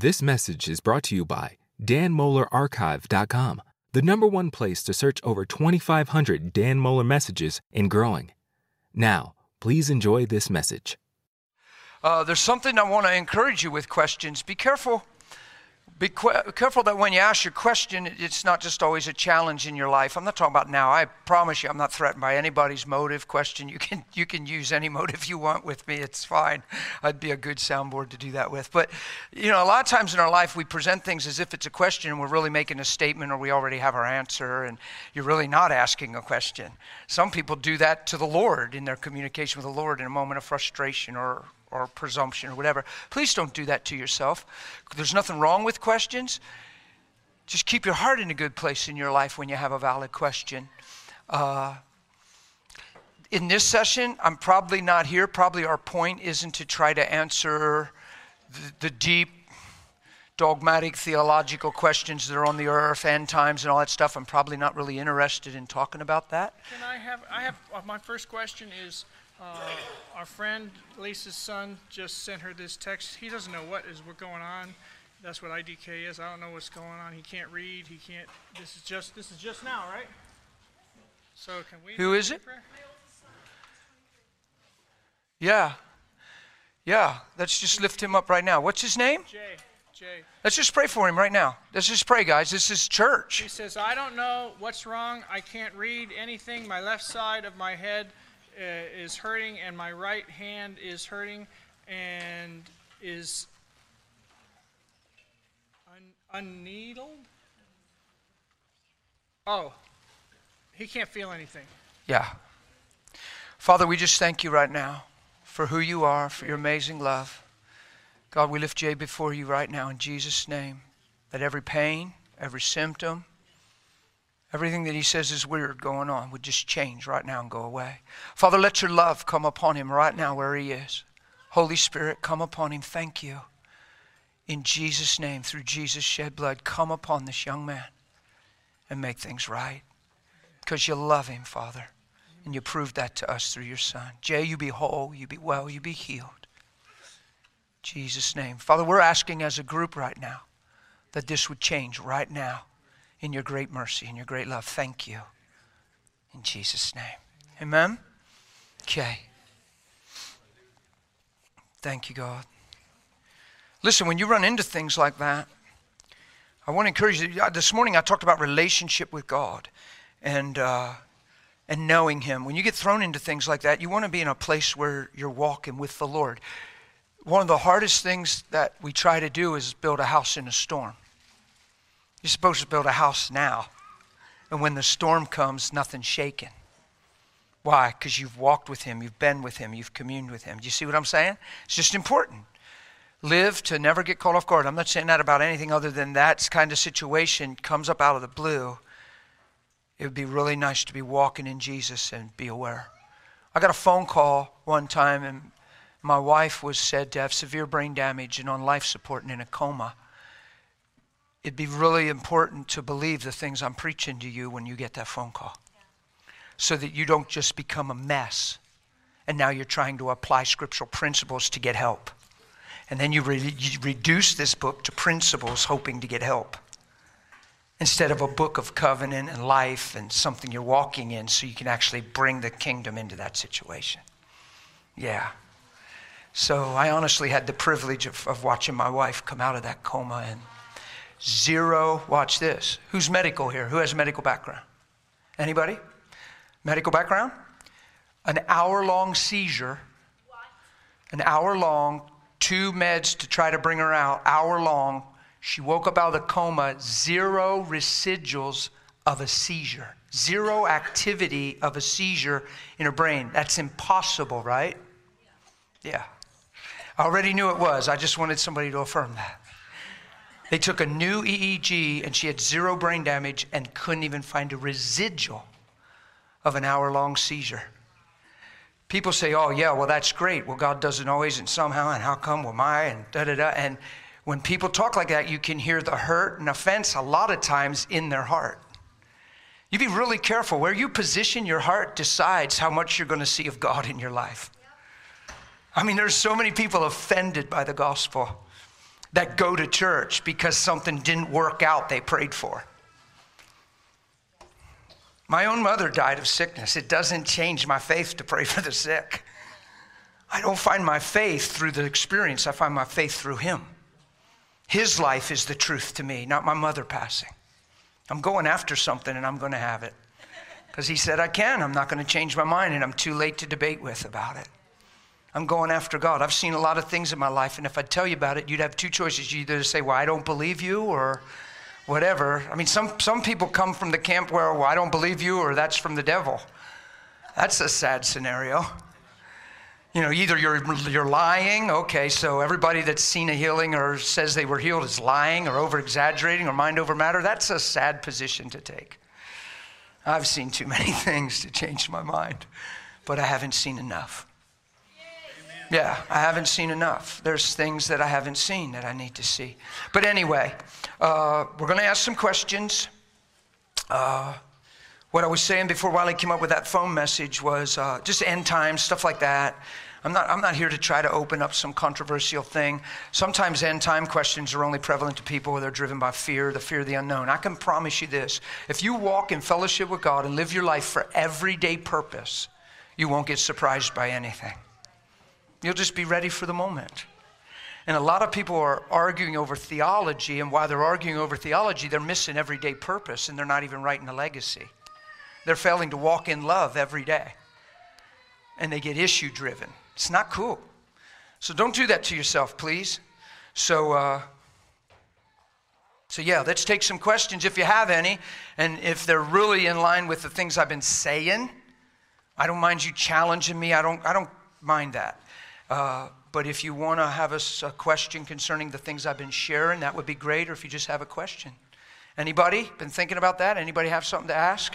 This message is brought to you by danmohlerarchive.com, the number one place to search over 2,500 Dan Mohler messages and growing. Now, please enjoy this message. Uh, there's something I want to encourage you with questions. Be careful. Be careful that when you ask your question, it's not just always a challenge in your life. I'm not talking about now. I promise you, I'm not threatened by anybody's motive question. You can you can use any motive you want with me. It's fine. I'd be a good soundboard to do that with. But you know, a lot of times in our life, we present things as if it's a question, and we're really making a statement, or we already have our answer, and you're really not asking a question. Some people do that to the Lord in their communication with the Lord in a moment of frustration or or presumption or whatever. Please don't do that to yourself. There's nothing wrong with questions. Just keep your heart in a good place in your life when you have a valid question. Uh, in this session, I'm probably not here. Probably our point isn't to try to answer the, the deep dogmatic theological questions that are on the earth, end times, and all that stuff. I'm probably not really interested in talking about that. Can I have? I have. Uh, my first question is uh, our friend Lisa's son just sent her this text. He doesn't know what is going on. That's what IDK is. I don't know what's going on. He can't read. He can't. This is just. This is just now, right? So can we? Who is it? Yeah. Yeah. Let's just lift him up right now. What's his name? Jay. Jay. Let's just pray for him right now. Let's just pray, guys. This is church. He says, I don't know what's wrong. I can't read anything. My left side of my head uh, is hurting and my right hand is hurting and is un- unneedled. Oh, he can't feel anything. Yeah. Father, we just thank you right now for who you are, for your amazing love. God, we lift Jay before you right now in Jesus' name. That every pain, every symptom, Everything that he says is weird going on would just change right now and go away. Father, let your love come upon him right now where he is. Holy Spirit, come upon him. Thank you. In Jesus' name, through Jesus' shed blood, come upon this young man and make things right. Because you love him, Father. And you proved that to us through your Son. Jay, you be whole, you be well, you be healed. Jesus' name. Father, we're asking as a group right now that this would change right now in your great mercy and your great love. Thank you. In Jesus' name. Amen? Okay. Thank you, God. Listen, when you run into things like that, I want to encourage you. This morning I talked about relationship with God and, uh, and knowing Him. When you get thrown into things like that, you want to be in a place where you're walking with the Lord. One of the hardest things that we try to do is build a house in a storm. You're supposed to build a house now. And when the storm comes, nothing's shaken. Why? Because you've walked with him, you've been with him, you've communed with him. Do you see what I'm saying? It's just important. Live to never get caught off guard. I'm not saying that about anything other than that kind of situation comes up out of the blue. It would be really nice to be walking in Jesus and be aware. I got a phone call one time, and my wife was said to have severe brain damage and on life support and in a coma it'd be really important to believe the things I'm preaching to you when you get that phone call. So that you don't just become a mess and now you're trying to apply scriptural principles to get help. And then you, re- you reduce this book to principles hoping to get help instead of a book of covenant and life and something you're walking in so you can actually bring the kingdom into that situation. Yeah. So I honestly had the privilege of, of watching my wife come out of that coma and Zero, watch this. Who's medical here? Who has a medical background? Anybody? Medical background? An hour long seizure, an hour long, two meds to try to bring her out, hour long. She woke up out of the coma, zero residuals of a seizure, zero activity of a seizure in her brain. That's impossible, right? Yeah. I already knew it was. I just wanted somebody to affirm that. They took a new EEG and she had zero brain damage and couldn't even find a residual of an hour long seizure. People say, oh, yeah, well, that's great. Well, God doesn't always, and somehow, and how come, well, my, and da da da. And when people talk like that, you can hear the hurt and offense a lot of times in their heart. You be really careful. Where you position your heart decides how much you're going to see of God in your life. I mean, there's so many people offended by the gospel that go to church because something didn't work out they prayed for. My own mother died of sickness. It doesn't change my faith to pray for the sick. I don't find my faith through the experience, I find my faith through Him. His life is the truth to me, not my mother passing. I'm going after something and I'm going to have it. Because He said I can. I'm not going to change my mind and I'm too late to debate with about it. I'm going after God. I've seen a lot of things in my life, and if I tell you about it, you'd have two choices. You either say, Well, I don't believe you, or whatever. I mean, some, some people come from the camp where, well, I don't believe you, or that's from the devil. That's a sad scenario. You know, either you're, you're lying, okay, so everybody that's seen a healing or says they were healed is lying or over exaggerating or mind over matter. That's a sad position to take. I've seen too many things to change my mind, but I haven't seen enough. Yeah, I haven't seen enough. There's things that I haven't seen that I need to see. But anyway, uh, we're going to ask some questions. Uh, what I was saying before Wiley came up with that phone message was uh, just end times, stuff like that. I'm not, I'm not here to try to open up some controversial thing. Sometimes end time questions are only prevalent to people where they're driven by fear, the fear of the unknown. I can promise you this if you walk in fellowship with God and live your life for everyday purpose, you won't get surprised by anything. You'll just be ready for the moment. And a lot of people are arguing over theology, and while they're arguing over theology, they're missing everyday purpose and they're not even writing a legacy. They're failing to walk in love every day. And they get issue driven. It's not cool. So don't do that to yourself, please. So, uh, so yeah, let's take some questions if you have any. And if they're really in line with the things I've been saying, I don't mind you challenging me. I don't, I don't mind that. Uh, but if you want to have a, a, question concerning the things I've been sharing, that would be great. Or if you just have a question. Anybody been thinking about that? Anybody have something to ask?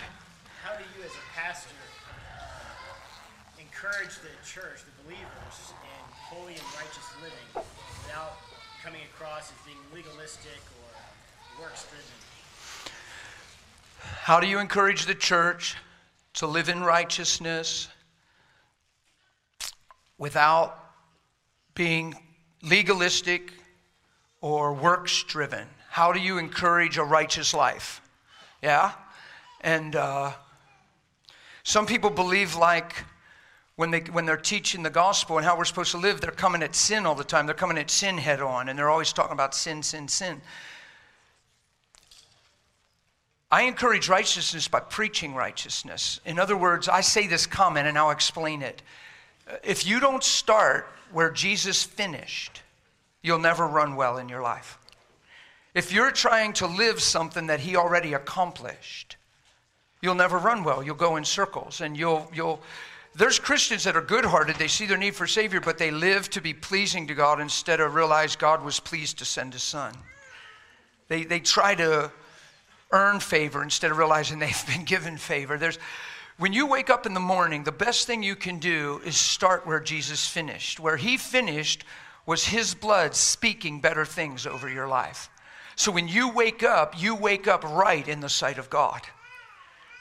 How do you, as a pastor, encourage the church, the believers, in holy and righteous living without coming across as being legalistic or works driven? How do you encourage the church to live in righteousness without being legalistic or works driven? How do you encourage a righteous life? Yeah? And uh, some people believe, like, when, they, when they're teaching the gospel and how we're supposed to live, they're coming at sin all the time. They're coming at sin head on, and they're always talking about sin, sin, sin. I encourage righteousness by preaching righteousness. In other words, I say this comment and I'll explain it. If you don't start where Jesus finished, you'll never run well in your life. If you're trying to live something that he already accomplished, you'll never run well. You'll go in circles and you'll you'll there's Christians that are good hearted. They see their need for Savior, but they live to be pleasing to God instead of realize God was pleased to send His Son. They, they try to earn favor instead of realizing they've been given favor. There's, when you wake up in the morning, the best thing you can do is start where Jesus finished. Where he finished was his blood speaking better things over your life. So when you wake up, you wake up right in the sight of God.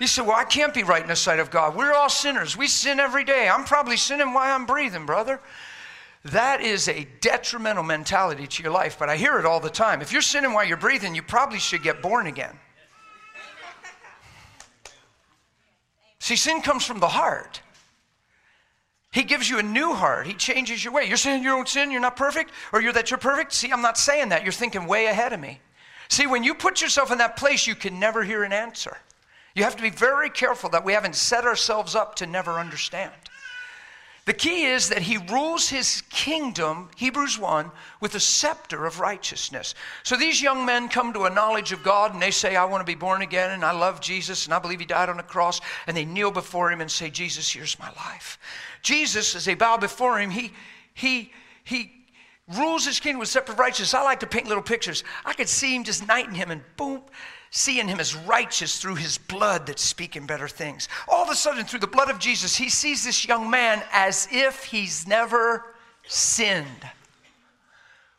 You say, Well, I can't be right in the sight of God. We're all sinners. We sin every day. I'm probably sinning while I'm breathing, brother. That is a detrimental mentality to your life, but I hear it all the time. If you're sinning while you're breathing, you probably should get born again. See, sin comes from the heart. He gives you a new heart. He changes your way. You're saying you don't sin, you're not perfect, or you're that you're perfect. See, I'm not saying that. You're thinking way ahead of me. See, when you put yourself in that place, you can never hear an answer. You have to be very careful that we haven't set ourselves up to never understand. The key is that he rules his kingdom, Hebrews 1, with a scepter of righteousness. So these young men come to a knowledge of God and they say, I want to be born again and I love Jesus and I believe he died on the cross. And they kneel before him and say, Jesus, here's my life. Jesus, as they bow before him, he, he, he rules his kingdom with scepter of righteousness. I like to paint little pictures. I could see him just knighting him and boom, seeing him as righteous through his blood that's speaking better things. All of a sudden, through the blood of Jesus, he sees this young man as if he's never sinned.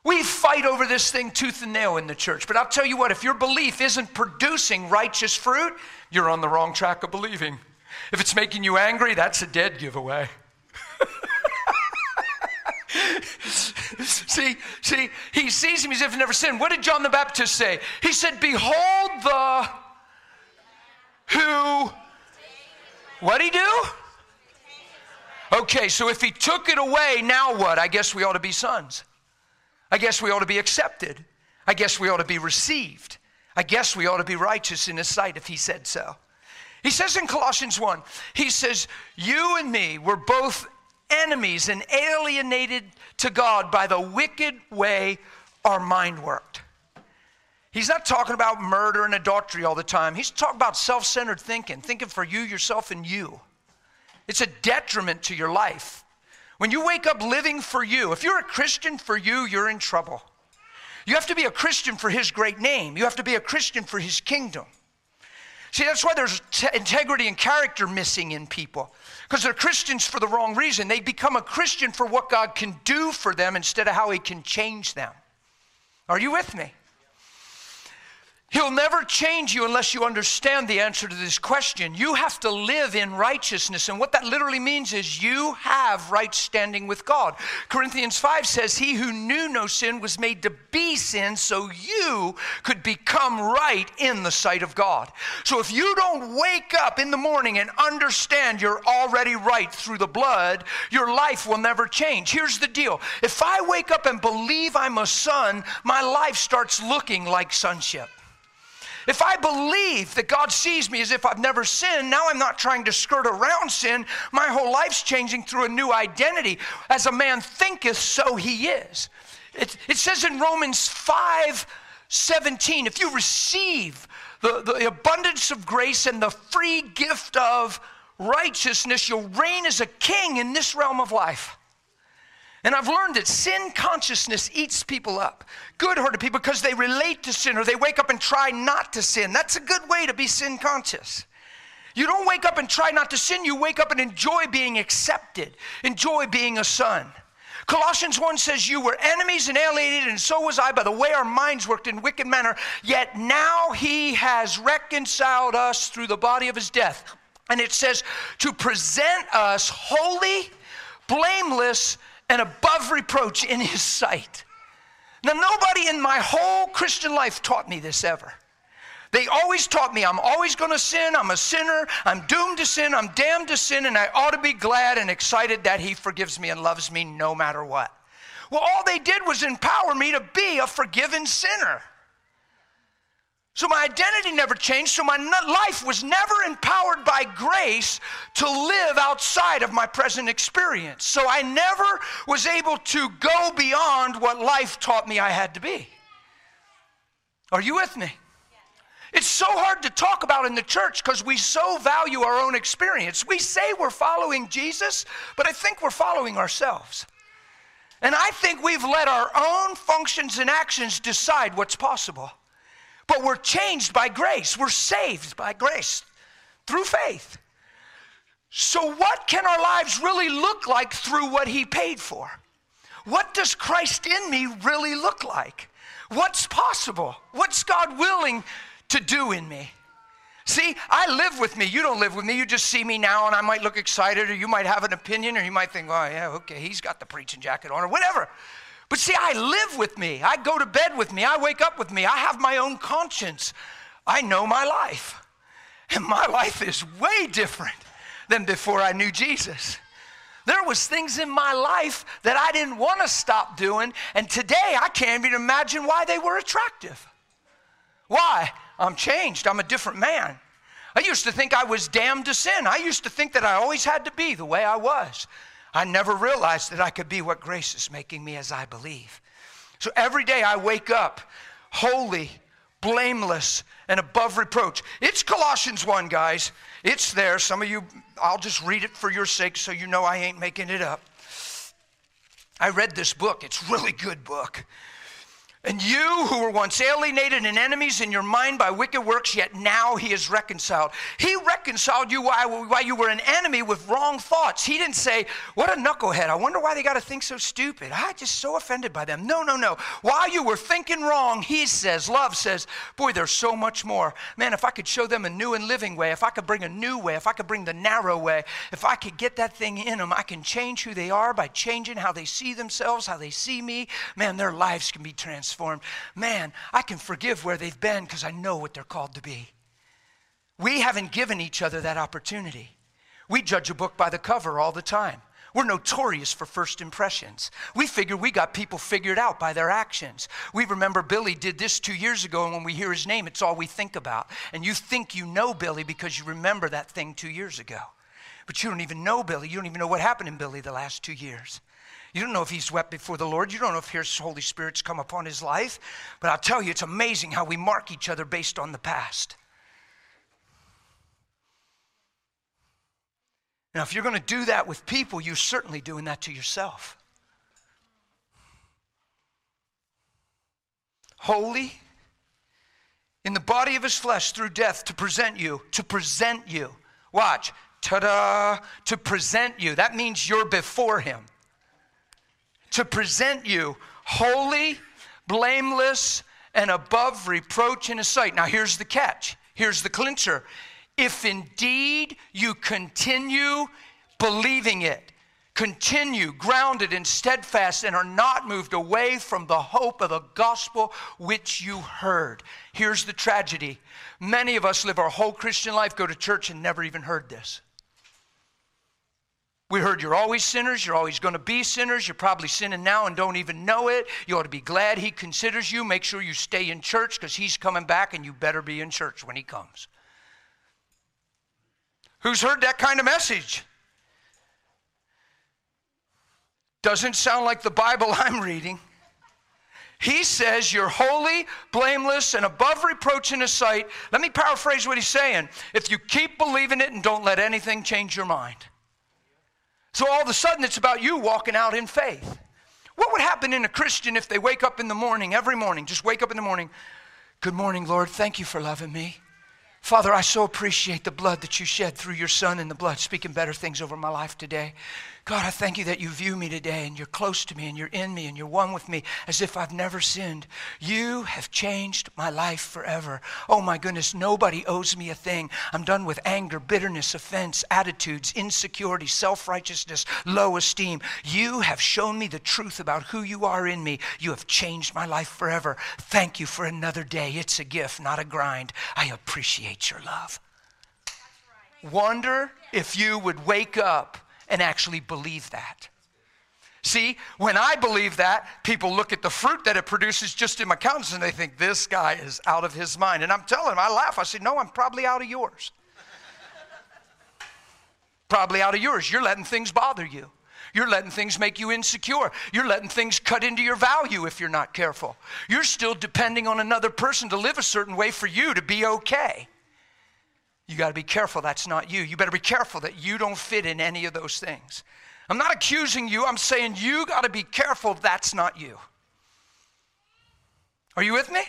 We fight over this thing tooth and nail in the church, but I'll tell you what, if your belief isn't producing righteous fruit, you're on the wrong track of believing. If it's making you angry, that's a dead giveaway. see, see, he sees him as if he never sinned. What did John the Baptist say? He said, Behold the who. What'd he do? Okay, so if he took it away, now what? I guess we ought to be sons. I guess we ought to be accepted. I guess we ought to be received. I guess we ought to be righteous in his sight if he said so. He says in Colossians 1, he says, You and me were both enemies and alienated to God by the wicked way our mind worked. He's not talking about murder and adultery all the time. He's talking about self centered thinking, thinking for you, yourself, and you. It's a detriment to your life. When you wake up living for you, if you're a Christian for you, you're in trouble. You have to be a Christian for His great name, you have to be a Christian for His kingdom. See, that's why there's t- integrity and character missing in people. Because they're Christians for the wrong reason. They become a Christian for what God can do for them instead of how He can change them. Are you with me? He'll never change you unless you understand the answer to this question. You have to live in righteousness. And what that literally means is you have right standing with God. Corinthians 5 says, He who knew no sin was made to be sin so you could become right in the sight of God. So if you don't wake up in the morning and understand you're already right through the blood, your life will never change. Here's the deal if I wake up and believe I'm a son, my life starts looking like sonship. If I believe that God sees me as if I've never sinned, now I'm not trying to skirt around sin. My whole life's changing through a new identity. As a man thinketh, so he is. It, it says in Romans 5 17, if you receive the, the abundance of grace and the free gift of righteousness, you'll reign as a king in this realm of life. And I've learned that sin consciousness eats people up, good hearted people, because they relate to sin or they wake up and try not to sin. That's a good way to be sin conscious. You don't wake up and try not to sin, you wake up and enjoy being accepted, enjoy being a son. Colossians 1 says, You were enemies and alienated, and so was I by the way our minds worked in wicked manner. Yet now he has reconciled us through the body of his death. And it says, To present us holy, blameless, and above reproach in his sight. Now, nobody in my whole Christian life taught me this ever. They always taught me I'm always going to sin, I'm a sinner, I'm doomed to sin, I'm damned to sin, and I ought to be glad and excited that He forgives me and loves me no matter what. Well, all they did was empower me to be a forgiven sinner. So my identity never changed. So my life was never empowered by grace to live outside of my present experience. So I never was able to go beyond what life taught me I had to be. Are you with me? It's so hard to talk about in the church because we so value our own experience. We say we're following Jesus, but I think we're following ourselves. And I think we've let our own functions and actions decide what's possible. But we're changed by grace. We're saved by grace through faith. So, what can our lives really look like through what He paid for? What does Christ in me really look like? What's possible? What's God willing to do in me? See, I live with me. You don't live with me. You just see me now, and I might look excited, or you might have an opinion, or you might think, oh, yeah, okay, he's got the preaching jacket on, or whatever. But see, I live with me. I go to bed with me. I wake up with me. I have my own conscience. I know my life. And my life is way different than before I knew Jesus. There was things in my life that I didn't want to stop doing, and today I can't even imagine why they were attractive. Why? I'm changed. I'm a different man. I used to think I was damned to sin. I used to think that I always had to be the way I was. I never realized that I could be what grace is making me as I believe. So every day I wake up holy, blameless, and above reproach. It's Colossians 1, guys. It's there. Some of you, I'll just read it for your sake so you know I ain't making it up. I read this book. It's really good book. And you who were once alienated and enemies in your mind by wicked works, yet now he is reconciled. He reconciled you while, you were an enemy with wrong thoughts. He didn't say, What a knucklehead. I wonder why they got to think so stupid. I just so offended by them. No, no, no. While you were thinking wrong, he says, Love says, Boy, there's so much more. Man, if I could show them a new and living way, if I could bring a new way, if I could bring the narrow way, if I could get that thing in them, I can change who they are by changing how they see themselves, how they see me. Man, their lives can be transformed transformed. Man, I can forgive where they've been because I know what they're called to be. We haven't given each other that opportunity. We judge a book by the cover all the time. We're notorious for first impressions. We figure we got people figured out by their actions. We remember Billy did this two years ago, and when we hear his name, it's all we think about. And you think you know Billy because you remember that thing two years ago. But you don't even know Billy. You don't even know what happened in Billy the last two years. You don't know if he's wept before the Lord. You don't know if his Holy Spirit's come upon his life. But I'll tell you, it's amazing how we mark each other based on the past. Now, if you're going to do that with people, you're certainly doing that to yourself. Holy, in the body of his flesh through death to present you, to present you. Watch, ta da, to present you. That means you're before him to present you holy, blameless, and above reproach in his sight. Now, here's the catch. Here's the clincher. If indeed you continue believing it, continue grounded and steadfast, and are not moved away from the hope of the gospel which you heard. Here's the tragedy many of us live our whole Christian life, go to church, and never even heard this. We heard you're always sinners, you're always going to be sinners, you're probably sinning now and don't even know it. You ought to be glad He considers you. Make sure you stay in church because He's coming back and you better be in church when He comes. Who's heard that kind of message? Doesn't sound like the Bible I'm reading. He says you're holy, blameless, and above reproach in His sight. Let me paraphrase what He's saying. If you keep believing it and don't let anything change your mind. So all of a sudden, it's about you walking out in faith. What would happen in a Christian if they wake up in the morning, every morning, just wake up in the morning? Good morning, Lord. Thank you for loving me. Father, I so appreciate the blood that you shed through your son and the blood, speaking better things over my life today. God, I thank you that you view me today and you're close to me and you're in me and you're one with me as if I've never sinned. You have changed my life forever. Oh my goodness, nobody owes me a thing. I'm done with anger, bitterness, offense, attitudes, insecurity, self righteousness, low esteem. You have shown me the truth about who you are in me. You have changed my life forever. Thank you for another day. It's a gift, not a grind. I appreciate your love. Wonder if you would wake up and actually believe that. See, when I believe that, people look at the fruit that it produces just in my countenance and they think, this guy is out of his mind. And I'm telling them, I laugh. I say, no, I'm probably out of yours. probably out of yours. You're letting things bother you. You're letting things make you insecure. You're letting things cut into your value if you're not careful. You're still depending on another person to live a certain way for you to be okay. You got to be careful that's not you. You better be careful that you don't fit in any of those things. I'm not accusing you, I'm saying you got to be careful that's not you. Are you with me?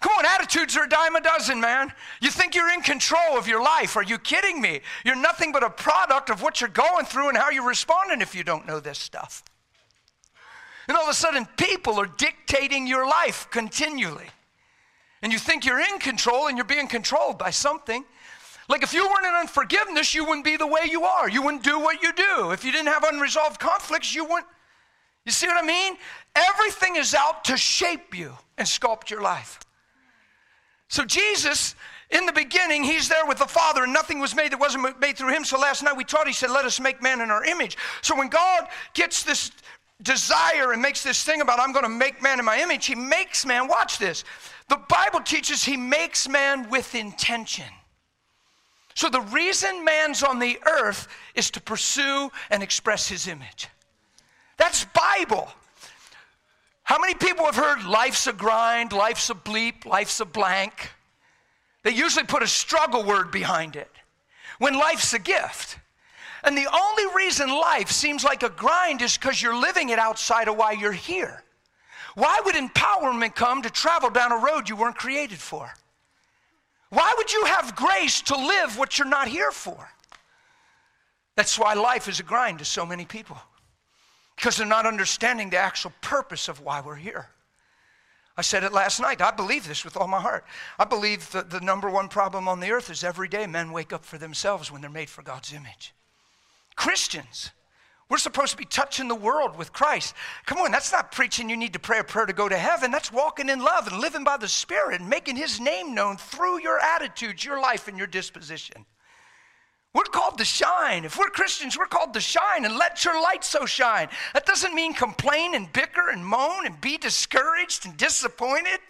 Come on, attitudes are a dime a dozen, man. You think you're in control of your life. Are you kidding me? You're nothing but a product of what you're going through and how you're responding if you don't know this stuff. And all of a sudden, people are dictating your life continually. And you think you're in control and you're being controlled by something. Like if you weren't in unforgiveness, you wouldn't be the way you are. You wouldn't do what you do. If you didn't have unresolved conflicts, you wouldn't. You see what I mean? Everything is out to shape you and sculpt your life. So Jesus, in the beginning, he's there with the Father, and nothing was made that wasn't made through him. So last night we taught, he said, Let us make man in our image. So when God gets this desire and makes this thing about, I'm going to make man in my image, he makes man, watch this. The Bible teaches he makes man with intention. So the reason man's on the earth is to pursue and express his image. That's Bible. How many people have heard life's a grind, life's a bleep, life's a blank? They usually put a struggle word behind it when life's a gift. And the only reason life seems like a grind is because you're living it outside of why you're here. Why would empowerment come to travel down a road you weren't created for? Why would you have grace to live what you're not here for? That's why life is a grind to so many people because they're not understanding the actual purpose of why we're here. I said it last night. I believe this with all my heart. I believe that the number one problem on the earth is every day men wake up for themselves when they're made for God's image. Christians, we're supposed to be touching the world with Christ. Come on, that's not preaching you need to pray a prayer to go to heaven. That's walking in love and living by the Spirit and making His name known through your attitudes, your life, and your disposition. We're called to shine. If we're Christians, we're called to shine and let your light so shine. That doesn't mean complain and bicker and moan and be discouraged and disappointed.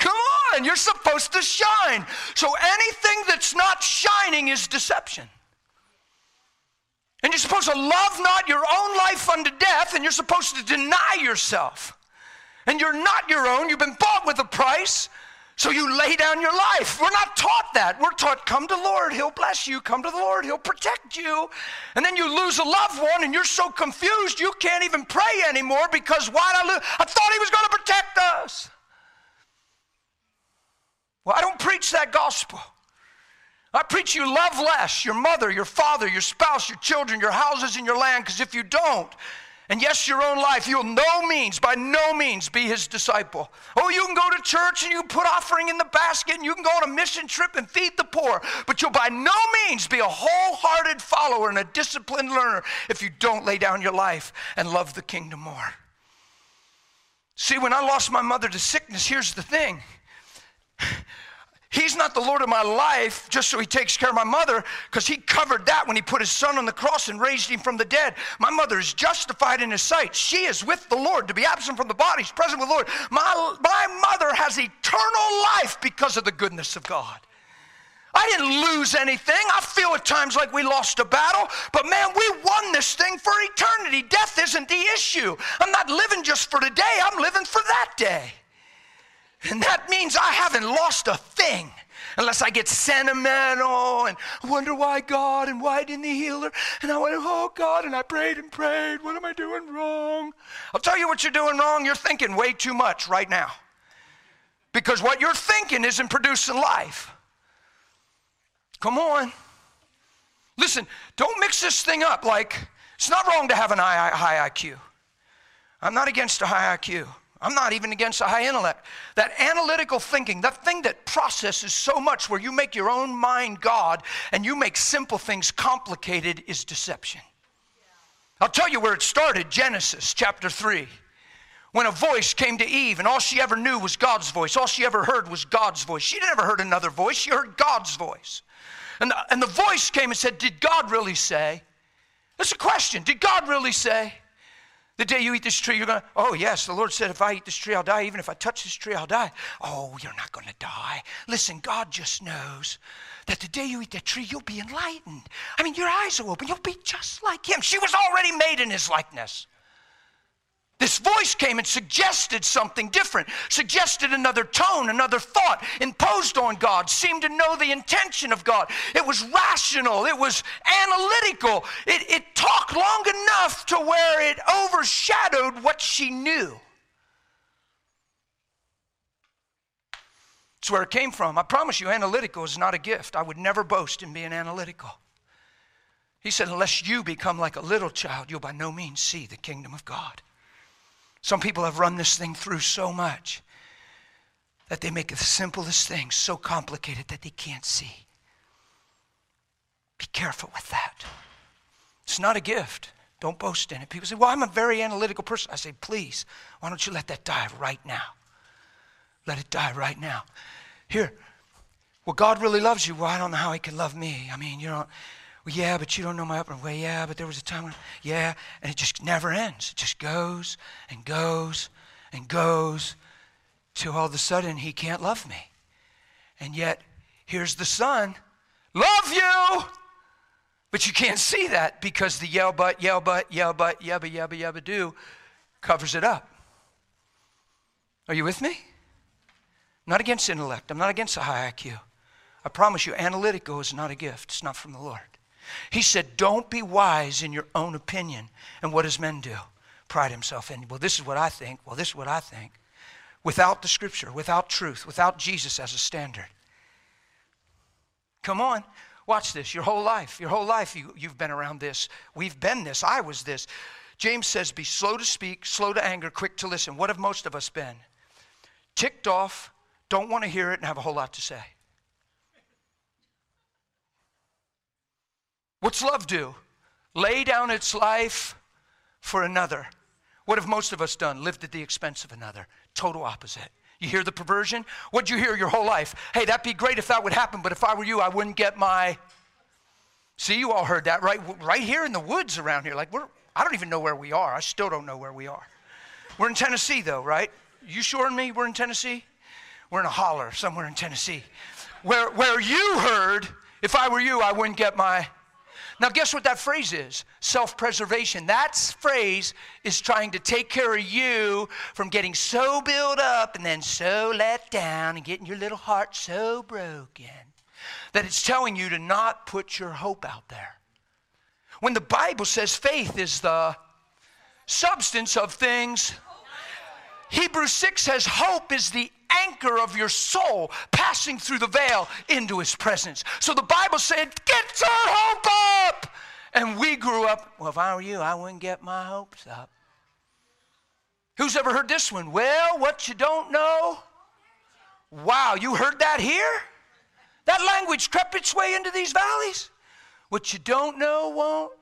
Come on, you're supposed to shine. So anything that's not shining is deception. And you're supposed to love not your own life unto death, and you're supposed to deny yourself. And you're not your own, you've been bought with a price. So you lay down your life. We're not taught that. We're taught, come to the Lord, He'll bless you. Come to the Lord, He'll protect you. And then you lose a loved one and you're so confused you can't even pray anymore because why I, lose? I thought He was going to protect us. Well, I don't preach that gospel. I preach you love less your mother, your father, your spouse, your children, your houses, and your land, because if you don't, and yes, your own life, you'll no means, by no means, be his disciple. Oh, you can go to church and you put offering in the basket and you can go on a mission trip and feed the poor, but you'll by no means be a wholehearted follower and a disciplined learner if you don't lay down your life and love the kingdom more. See, when I lost my mother to sickness, here's the thing He's not the Lord of my life just so he takes care of my mother, because he covered that when he put his son on the cross and raised him from the dead. My mother is justified in his sight. She is with the Lord. To be absent from the body, she's present with the Lord. My, my mother has eternal life because of the goodness of God. I didn't lose anything. I feel at times like we lost a battle, but man, we won this thing for eternity. Death isn't the issue. I'm not living just for today, I'm living for that day. And that means I haven't lost a thing unless I get sentimental and wonder why God and why didn't He heal her? And I went, oh God, and I prayed and prayed. What am I doing wrong? I'll tell you what you're doing wrong. You're thinking way too much right now. Because what you're thinking isn't producing life. Come on. Listen, don't mix this thing up like it's not wrong to have an high, high IQ. I'm not against a high IQ. I'm not even against a high intellect. That analytical thinking, that thing that processes so much where you make your own mind God and you make simple things complicated, is deception. I'll tell you where it started Genesis chapter 3. When a voice came to Eve, and all she ever knew was God's voice. All she ever heard was God's voice. She never heard another voice, she heard God's voice. And the, and the voice came and said, Did God really say? That's a question. Did God really say? The day you eat this tree, you're going to, oh, yes, the Lord said, if I eat this tree, I'll die. Even if I touch this tree, I'll die. Oh, you're not going to die. Listen, God just knows that the day you eat that tree, you'll be enlightened. I mean, your eyes will open. You'll be just like Him. She was already made in His likeness. This voice came and suggested something different, suggested another tone, another thought, imposed on God, seemed to know the intention of God. It was rational, it was analytical, it, it talked long enough to where it overshadowed what she knew. It's where it came from. I promise you, analytical is not a gift. I would never boast in being analytical. He said, Unless you become like a little child, you'll by no means see the kingdom of God. Some people have run this thing through so much that they make the simplest things so complicated that they can't see. Be careful with that. It's not a gift. Don't boast in it. People say, Well, I'm a very analytical person. I say, Please, why don't you let that die right now? Let it die right now. Here, well, God really loves you. Well, I don't know how He can love me. I mean, you know, well, yeah, but you don't know my upbringing. Well, yeah, but there was a time when, yeah, and it just never ends. It just goes and goes and goes till all of a sudden he can't love me. And yet, here's the son, love you! But you can't see that because the yell but, yell but, yell but, yabba, yabba, yabba do covers it up. Are you with me? Not against intellect. I'm not against a high IQ. I promise you, analytical is not a gift. It's not from the Lord. He said, Don't be wise in your own opinion. And what does men do? pride himself in. Well, this is what I think. Well, this is what I think. Without the scripture, without truth, without Jesus as a standard. Come on. Watch this. Your whole life, your whole life, you, you've been around this. We've been this. I was this. James says, Be slow to speak, slow to anger, quick to listen. What have most of us been? Ticked off, don't want to hear it, and have a whole lot to say. What's love do? Lay down its life for another. What have most of us done? Lived at the expense of another. Total opposite. You hear the perversion? What'd you hear your whole life? Hey, that'd be great if that would happen, but if I were you, I wouldn't get my. See, you all heard that, right? Right here in the woods around here. Like, we're, I don't even know where we are. I still don't know where we are. We're in Tennessee, though, right? You sure and me we're in Tennessee? We're in a holler somewhere in Tennessee. Where, where you heard, if I were you, I wouldn't get my. Now, guess what that phrase is? Self preservation. That phrase is trying to take care of you from getting so built up and then so let down and getting your little heart so broken that it's telling you to not put your hope out there. When the Bible says faith is the substance of things, Hebrews 6 says hope is the anchor of your soul passing through the veil into his presence. So the Bible said, Get your hope up! And we grew up, well, if I were you, I wouldn't get my hopes up. Who's ever heard this one? Well, what you don't know. Wow, you heard that here? That language crept its way into these valleys. What you don't know won't.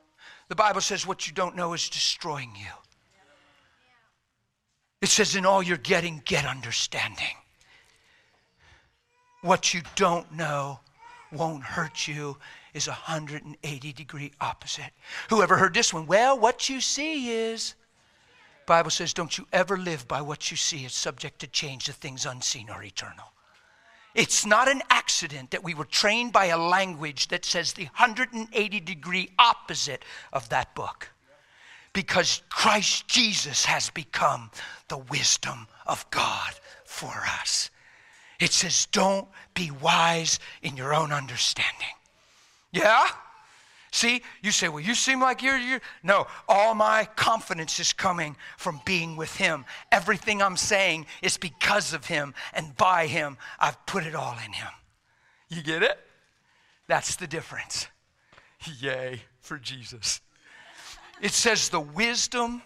The Bible says what you don't know is destroying you. It says, in all you're getting, get understanding. What you don't know won't hurt you is a 180 degree opposite. Whoever heard this one? Well, what you see is. Bible says, don't you ever live by what you see. It's subject to change. The things unseen are eternal. It's not an accident that we were trained by a language that says the 180 degree opposite of that book because Christ Jesus has become the wisdom of God for us. It says, don't be wise in your own understanding. Yeah? See, you say, well, you seem like you're, you're. No, all my confidence is coming from being with Him. Everything I'm saying is because of Him and by Him. I've put it all in Him. You get it? That's the difference. Yay for Jesus. It says the wisdom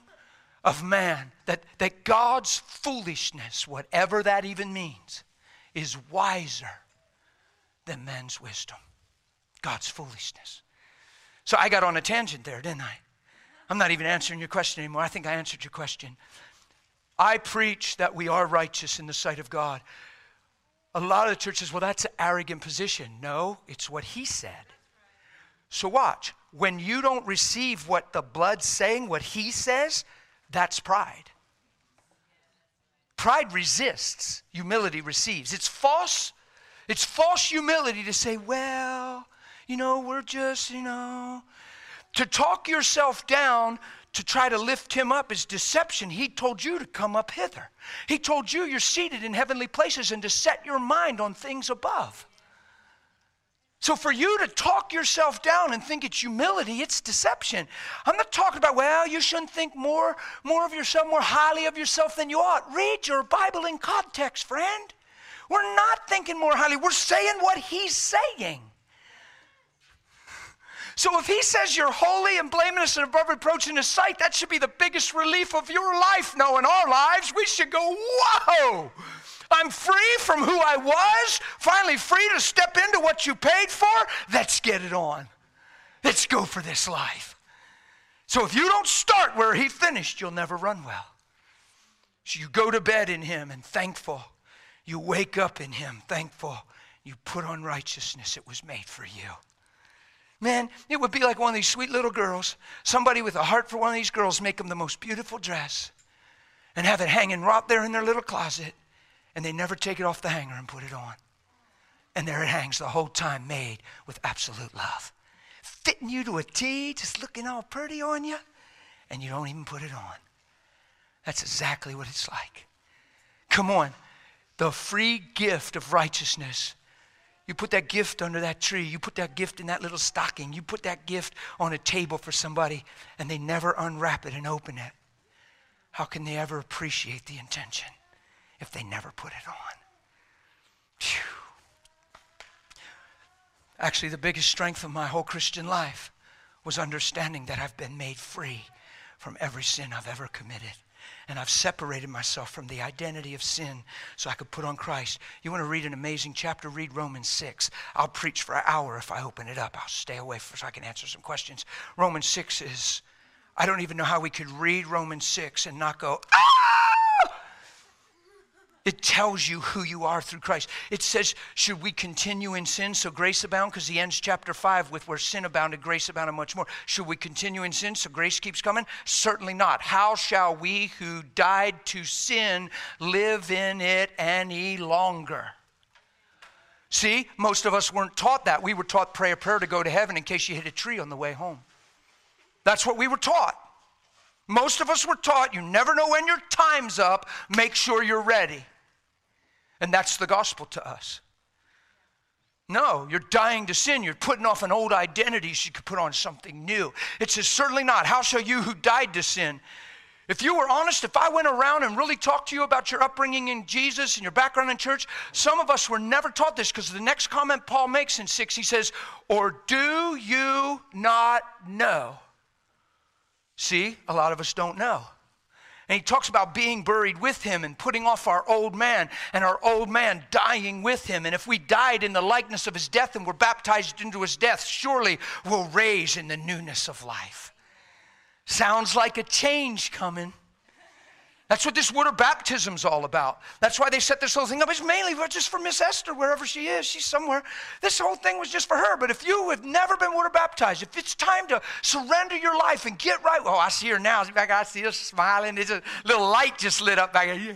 of man, that, that God's foolishness, whatever that even means, is wiser than man's wisdom. God's foolishness. So I got on a tangent there, didn't I? I'm not even answering your question anymore. I think I answered your question. I preach that we are righteous in the sight of God. A lot of the churches, well, that's an arrogant position. No, it's what he said. So watch. When you don't receive what the blood's saying, what he says, that's pride. Pride resists, humility receives. It's false. It's false humility to say, well, you know, we're just, you know. To talk yourself down to try to lift him up is deception. He told you to come up hither. He told you you're seated in heavenly places and to set your mind on things above. So for you to talk yourself down and think it's humility, it's deception. I'm not talking about, well, you shouldn't think more, more of yourself, more highly of yourself than you ought. Read your Bible in context, friend. We're not thinking more highly. We're saying what he's saying. So if he says you're holy and blameless and above reproach in his sight, that should be the biggest relief of your life. No, in our lives, we should go, whoa! I'm free from who I was, finally free to step into what you paid for. Let's get it on. Let's go for this life. So if you don't start where he finished, you'll never run well. So you go to bed in him and thankful. You wake up in him thankful. You put on righteousness, it was made for you. Man, it would be like one of these sweet little girls. Somebody with a heart for one of these girls make them the most beautiful dress and have it hanging right there in their little closet and they never take it off the hanger and put it on. And there it hangs the whole time, made with absolute love. Fitting you to a T, just looking all pretty on you, and you don't even put it on. That's exactly what it's like. Come on. The free gift of righteousness. You put that gift under that tree. You put that gift in that little stocking. You put that gift on a table for somebody, and they never unwrap it and open it. how can they ever appreciate the intention if they never put it on? Phew. Actually, the biggest strength of my whole Christian life was understanding that I've been made free from every sin I've ever committed. And I've separated myself from the identity of sin so I could put on Christ. You want to read an amazing chapter? Read Romans 6. I'll preach for an hour if I open it up. I'll stay away for, so I can answer some questions. Romans 6 is, I don't even know how we could read Romans 6 and not go, ah! It tells you who you are through Christ. It says, should we continue in sin so grace abound? Because he ends chapter 5 with where sin abounded, grace abounded much more. Should we continue in sin so grace keeps coming? Certainly not. How shall we who died to sin live in it any longer? See, most of us weren't taught that. We were taught pray a prayer to go to heaven in case you hit a tree on the way home. That's what we were taught. Most of us were taught you never know when your time's up, make sure you're ready. And that's the gospel to us. No, you're dying to sin. You're putting off an old identity so you could put on something new. It says, certainly not. How shall you who died to sin? If you were honest, if I went around and really talked to you about your upbringing in Jesus and your background in church, some of us were never taught this because the next comment Paul makes in 6, he says, Or do you not know? See, a lot of us don't know. And he talks about being buried with him and putting off our old man and our old man dying with him. And if we died in the likeness of his death and were baptized into his death, surely we'll raise in the newness of life. Sounds like a change coming. That's what this water baptism's all about. That's why they set this whole thing up. It's mainly just for Miss Esther, wherever she is. She's somewhere. This whole thing was just for her. But if you have never been water baptized, if it's time to surrender your life and get right, oh, I see her now. I see her smiling. There's a little light just lit up back here.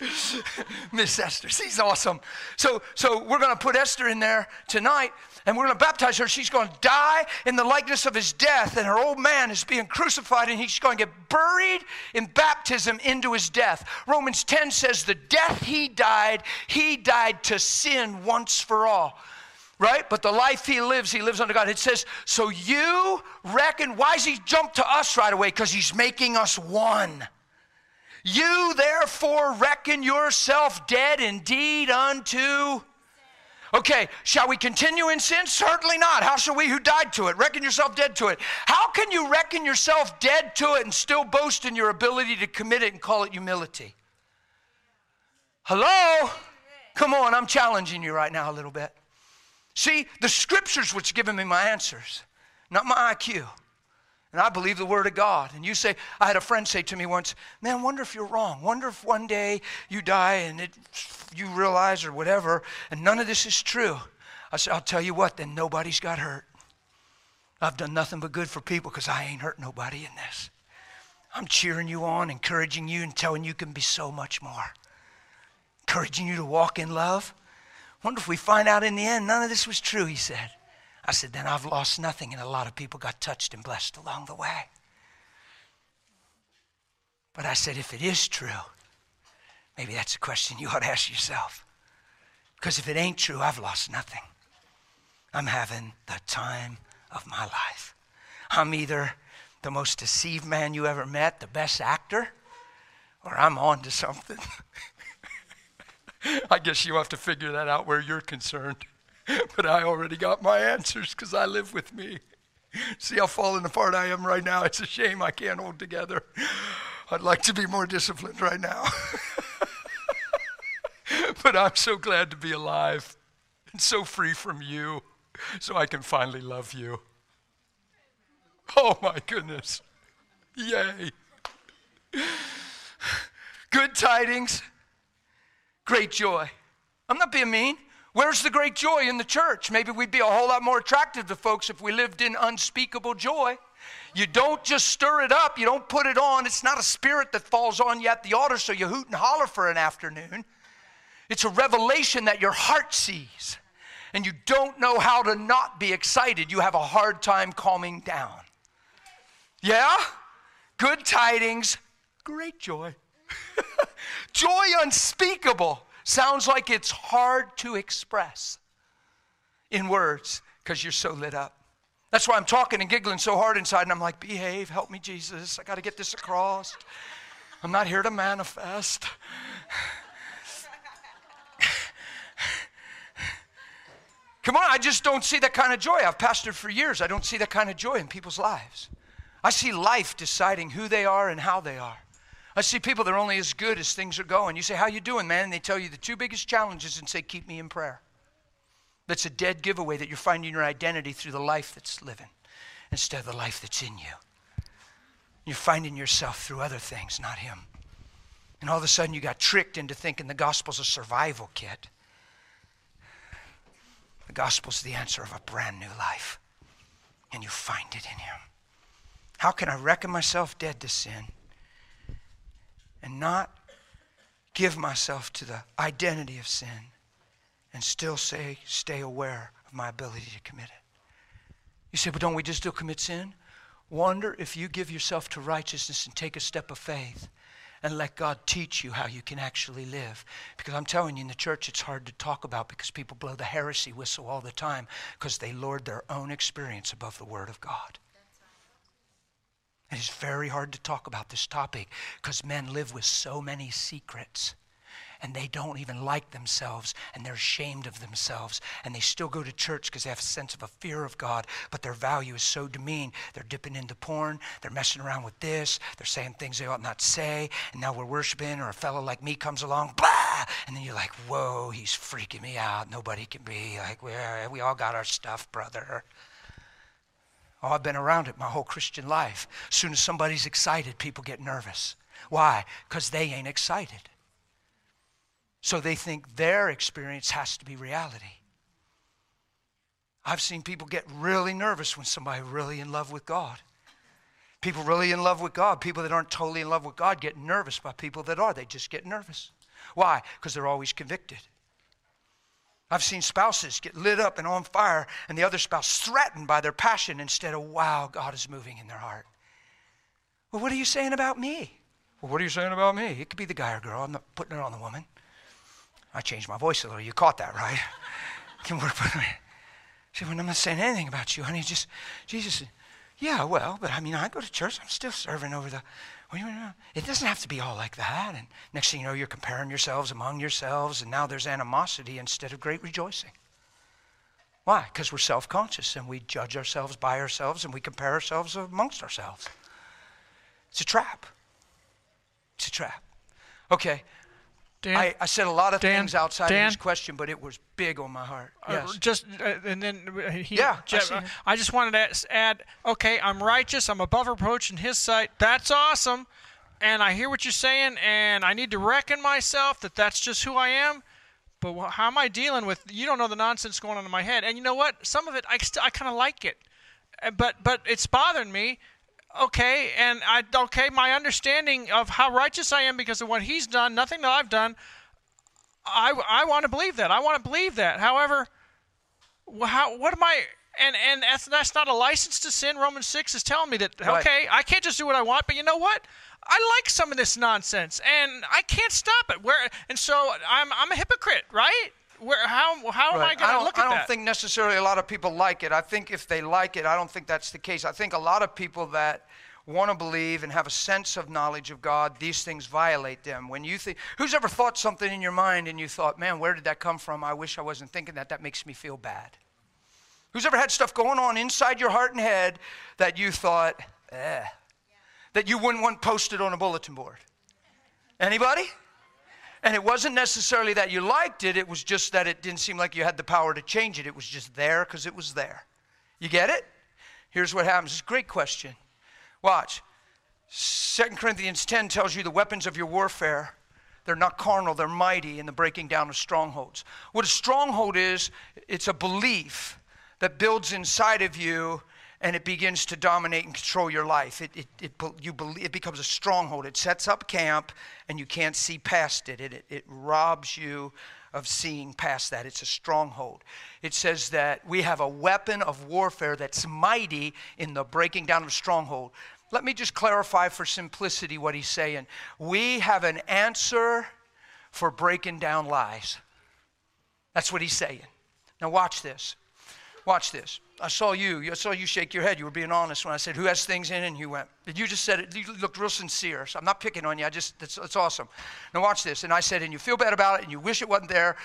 Miss Esther, she's awesome. So, so we're going to put Esther in there tonight, and we're going to baptize her. She's going to die in the likeness of his death, and her old man is being crucified, and he's going to get buried in baptism into his death. Romans 10 says, The death he died, he died to sin once for all. Right? But the life he lives, he lives under God. It says, So you reckon, why does he jump to us right away? Because he's making us one. You therefore reckon yourself dead indeed unto Okay, shall we continue in sin? Certainly not. How shall we who died to it reckon yourself dead to it? How can you reckon yourself dead to it and still boast in your ability to commit it and call it humility? Hello? Come on, I'm challenging you right now a little bit. See, the scriptures which given me my answers, not my IQ. And I believe the word of God. And you say, I had a friend say to me once, Man, wonder if you're wrong. Wonder if one day you die and it, you realize or whatever, and none of this is true. I said, I'll tell you what, then nobody's got hurt. I've done nothing but good for people because I ain't hurt nobody in this. I'm cheering you on, encouraging you, and telling you can be so much more. Encouraging you to walk in love. Wonder if we find out in the end none of this was true, he said. I said, then I've lost nothing, and a lot of people got touched and blessed along the way. But I said, if it is true, maybe that's a question you ought to ask yourself. Because if it ain't true, I've lost nothing. I'm having the time of my life. I'm either the most deceived man you ever met, the best actor, or I'm on to something. I guess you have to figure that out where you're concerned. but I already got my answers because I live with me. See how falling apart I am right now? It's a shame I can't hold together. I'd like to be more disciplined right now. but I'm so glad to be alive and so free from you so I can finally love you. Oh my goodness. Yay. Good tidings, great joy. I'm not being mean. Where's the great joy in the church? Maybe we'd be a whole lot more attractive to folks if we lived in unspeakable joy. You don't just stir it up, you don't put it on. It's not a spirit that falls on you at the altar so you hoot and holler for an afternoon. It's a revelation that your heart sees. And you don't know how to not be excited. You have a hard time calming down. Yeah? Good tidings, great joy. joy unspeakable sounds like it's hard to express in words because you're so lit up. That's why I'm talking and giggling so hard inside, and I'm like, behave, help me, Jesus. I got to get this across. I'm not here to manifest. Come on, I just don't see that kind of joy. I've pastored for years. I don't see that kind of joy in people's lives. I see life deciding who they are and how they are. I see people that are only as good as things are going. You say, "How you doing, man?" And they tell you the two biggest challenges and say, "Keep me in prayer." That's a dead giveaway that you're finding your identity through the life that's living instead of the life that's in you. You're finding yourself through other things, not him. And all of a sudden you got tricked into thinking the gospel's a survival kit. The gospel's the answer of a brand new life, and you find it in Him. How can I reckon myself dead to sin and not give myself to the identity of sin and still say, stay aware of my ability to commit it? You say, but don't we just still commit sin? Wonder if you give yourself to righteousness and take a step of faith and let God teach you how you can actually live. Because I'm telling you, in the church, it's hard to talk about because people blow the heresy whistle all the time because they lord their own experience above the Word of God. It is very hard to talk about this topic because men live with so many secrets and they don't even like themselves and they're ashamed of themselves and they still go to church because they have a sense of a fear of God, but their value is so demeaned. They're dipping into porn, they're messing around with this, they're saying things they ought not say, and now we're worshiping, or a fellow like me comes along, blah, and then you're like, whoa, he's freaking me out. Nobody can be like, we we all got our stuff, brother. Oh, I've been around it my whole Christian life. As soon as somebody's excited, people get nervous. Why? Because they ain't excited. So they think their experience has to be reality. I've seen people get really nervous when somebody really in love with God. People really in love with God, people that aren't totally in love with God get nervous by people that are. They just get nervous. Why? Because they're always convicted. I've seen spouses get lit up and on fire, and the other spouse threatened by their passion instead of, wow, God is moving in their heart. Well, what are you saying about me? Well, what are you saying about me? It could be the guy or girl. I'm not putting it on the woman. I changed my voice a little. You caught that, right? Can work with me. She said, well, I'm not saying anything about you, honey. Just, Jesus said, yeah, well, but I mean, I go to church. I'm still serving over the, it doesn't have to be all like that. And next thing you know, you're comparing yourselves among yourselves, and now there's animosity instead of great rejoicing. Why? Because we're self conscious and we judge ourselves by ourselves and we compare ourselves amongst ourselves. It's a trap. It's a trap. Okay, Dan, I, I, said a lot of Dan, things outside Dan, of his question, but it was big on my heart. Uh, yes. Uh, just uh, and then he, yeah, Jeff, I, I, just wanted to add. Okay, I'm righteous. I'm above reproach in His sight. That's awesome. And I hear what you're saying, and I need to reckon myself that that's just who I am. But how am I dealing with? You don't know the nonsense going on in my head. And you know what? Some of it, I st- I kind of like it, uh, but but it's bothering me okay, and I okay, my understanding of how righteous I am because of what he's done, nothing that I've done, I, I want to believe that. I want to believe that. However, how what am I and and that's that's not a license to sin. Romans six is telling me that right. okay, I can't just do what I want, but you know what? I like some of this nonsense, and I can't stop it. Where and so I'm I'm a hypocrite, right? Where, how how right. am I going to look at that? I don't think necessarily a lot of people like it. I think if they like it, I don't think that's the case. I think a lot of people that want to believe and have a sense of knowledge of God, these things violate them. When you think, who's ever thought something in your mind and you thought, man, where did that come from? I wish I wasn't thinking that. That makes me feel bad. Who's ever had stuff going on inside your heart and head that you thought, eh, that you wouldn't want posted on a bulletin board? Anybody? And it wasn't necessarily that you liked it, it was just that it didn't seem like you had the power to change it. It was just there because it was there. You get it? Here's what happens. It's a great question. Watch. 2 Corinthians 10 tells you the weapons of your warfare. They're not carnal, they're mighty in the breaking down of strongholds. What a stronghold is, it's a belief that builds inside of you and it begins to dominate and control your life. It, it, it, you believe, it becomes a stronghold. It sets up camp and you can't see past it. It, it, it robs you of seeing past that. It's a stronghold. It says that we have a weapon of warfare that's mighty in the breaking down of stronghold. Let me just clarify for simplicity what he's saying. We have an answer for breaking down lies. That's what he's saying. Now, watch this. Watch this. I saw you. I saw you shake your head. You were being honest when I said, Who has things in? And you went, You just said it. You looked real sincere. So I'm not picking on you. I just, that's, awesome. Now watch this. And I said, And you feel bad about it and you wish it wasn't there,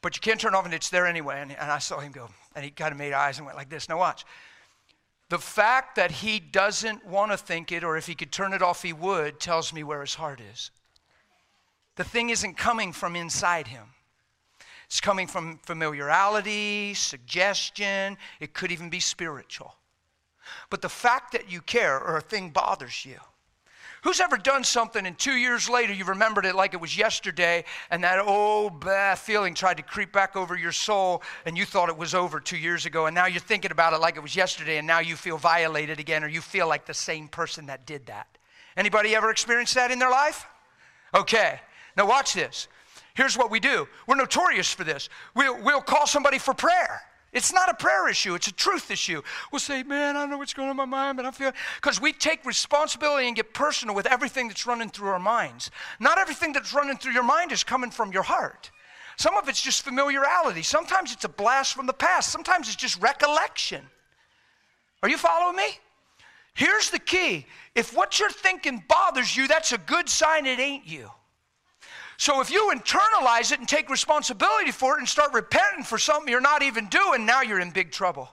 but you can't turn off and it's there anyway. And, and I saw him go, and he kind of made eyes and went like this. Now watch. The fact that he doesn't want to think it, or if he could turn it off, he would, tells me where his heart is. The thing isn't coming from inside him. It's coming from familiarity, suggestion, it could even be spiritual. But the fact that you care or a thing bothers you. Who's ever done something and two years later you remembered it like it was yesterday and that old bad feeling tried to creep back over your soul and you thought it was over two years ago and now you're thinking about it like it was yesterday and now you feel violated again or you feel like the same person that did that? Anybody ever experienced that in their life? Okay. Now watch this. Here's what we do we're notorious for this. We'll, we'll call somebody for prayer. It's not a prayer issue, it's a truth issue. We'll say, Man, I don't know what's going on in my mind, but I feel. Because we take responsibility and get personal with everything that's running through our minds. Not everything that's running through your mind is coming from your heart. Some of it's just familiarity. Sometimes it's a blast from the past. Sometimes it's just recollection. Are you following me? Here's the key if what you're thinking bothers you, that's a good sign it ain't you. So if you internalize it and take responsibility for it and start repenting for something you're not even doing, now you're in big trouble.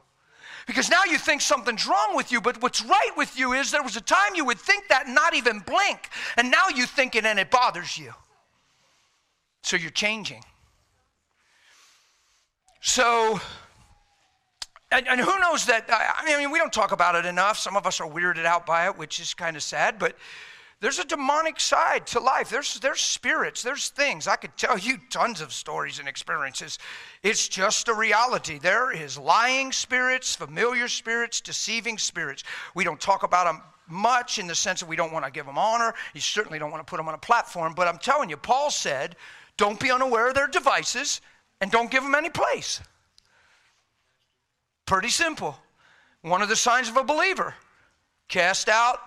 Because now you think something's wrong with you, but what's right with you is there was a time you would think that and not even blink, and now you think it and it bothers you. So you're changing. So, and, and who knows that? I mean, we don't talk about it enough. Some of us are weirded out by it, which is kind of sad, but there's a demonic side to life. There's, there's spirits, there's things. I could tell you tons of stories and experiences. It's just a reality. There is lying spirits, familiar spirits, deceiving spirits. We don't talk about them much in the sense that we don't want to give them honor. You certainly don't want to put them on a platform. But I'm telling you, Paul said, don't be unaware of their devices and don't give them any place. Pretty simple. One of the signs of a believer cast out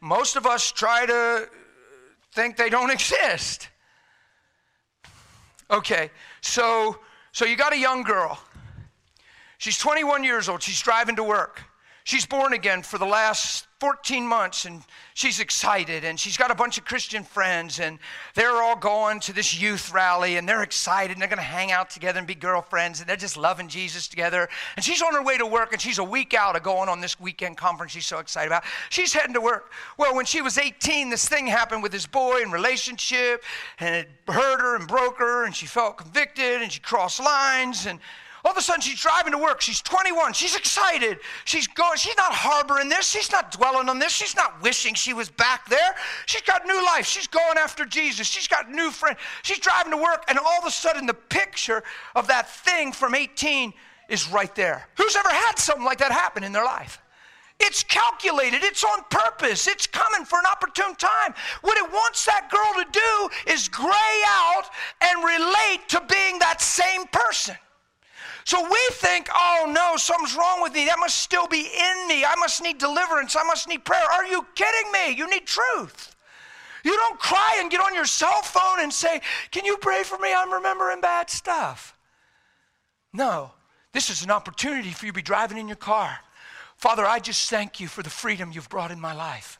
most of us try to think they don't exist. Okay, so so you got a young girl. She's 21 years old. She's driving to work. She's born again for the last 14 months and she's excited and she's got a bunch of Christian friends and they're all going to this youth rally and they're excited and they're going to hang out together and be girlfriends and they're just loving Jesus together. And she's on her way to work and she's a week out of going on this weekend conference she's so excited about. She's heading to work. Well, when she was 18, this thing happened with this boy in relationship and it hurt her and broke her and she felt convicted and she crossed lines and all of a sudden, she's driving to work. She's 21. She's excited. She's going. She's not harboring this. She's not dwelling on this. She's not wishing she was back there. She's got new life. She's going after Jesus. She's got new friends. She's driving to work, and all of a sudden, the picture of that thing from 18 is right there. Who's ever had something like that happen in their life? It's calculated, it's on purpose, it's coming for an opportune time. What it wants that girl to do is gray out and relate to being that same person. So we think, oh no, something's wrong with me. That must still be in me. I must need deliverance. I must need prayer. Are you kidding me? You need truth. You don't cry and get on your cell phone and say, Can you pray for me? I'm remembering bad stuff. No, this is an opportunity for you to be driving in your car. Father, I just thank you for the freedom you've brought in my life.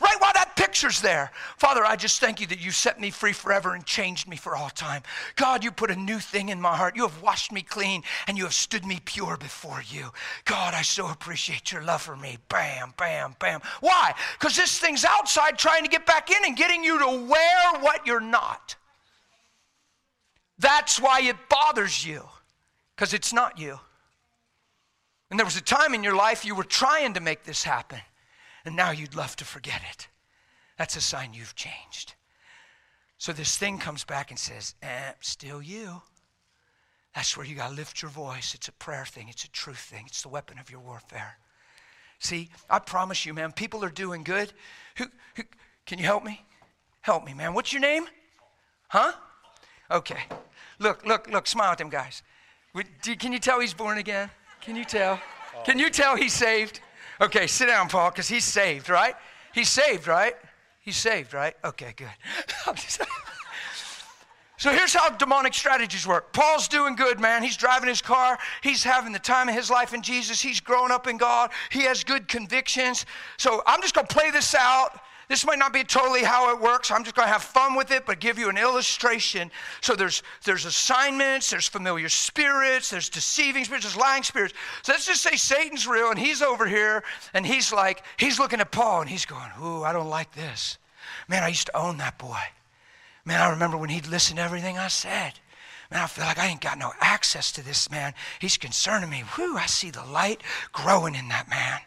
Right while that picture's there. Father, I just thank you that you set me free forever and changed me for all time. God, you put a new thing in my heart. You have washed me clean and you have stood me pure before you. God, I so appreciate your love for me. Bam, bam, bam. Why? Because this thing's outside trying to get back in and getting you to wear what you're not. That's why it bothers you, because it's not you. And there was a time in your life you were trying to make this happen and now you'd love to forget it. That's a sign you've changed. So this thing comes back and says, eh, still you. That's where you got to lift your voice. It's a prayer thing, it's a truth thing, it's the weapon of your warfare. See, I promise you, man, people are doing good. Who, who, can you help me? Help me, man. What's your name? Huh? Okay. Look, look, look, smile at them guys. Can you tell he's born again? Can you tell? Can you tell he's saved? Okay, sit down, Paul, because he's saved, right? He's saved, right? He's saved, right? Okay, good. So here's how demonic strategies work. Paul's doing good, man. He's driving his car. He's having the time of his life in Jesus. He's growing up in God. He has good convictions. So I'm just going to play this out. This might not be totally how it works. I'm just going to have fun with it, but give you an illustration. So there's there's assignments, there's familiar spirits, there's deceiving spirits, there's lying spirits. So let's just say Satan's real and he's over here and he's like, he's looking at Paul and he's going, Ooh, I don't like this. Man, I used to own that boy. Man, I remember when he'd listen to everything I said. Man, I feel like I ain't got no access to this man. He's concerning me. Whew, I see the light growing in that man.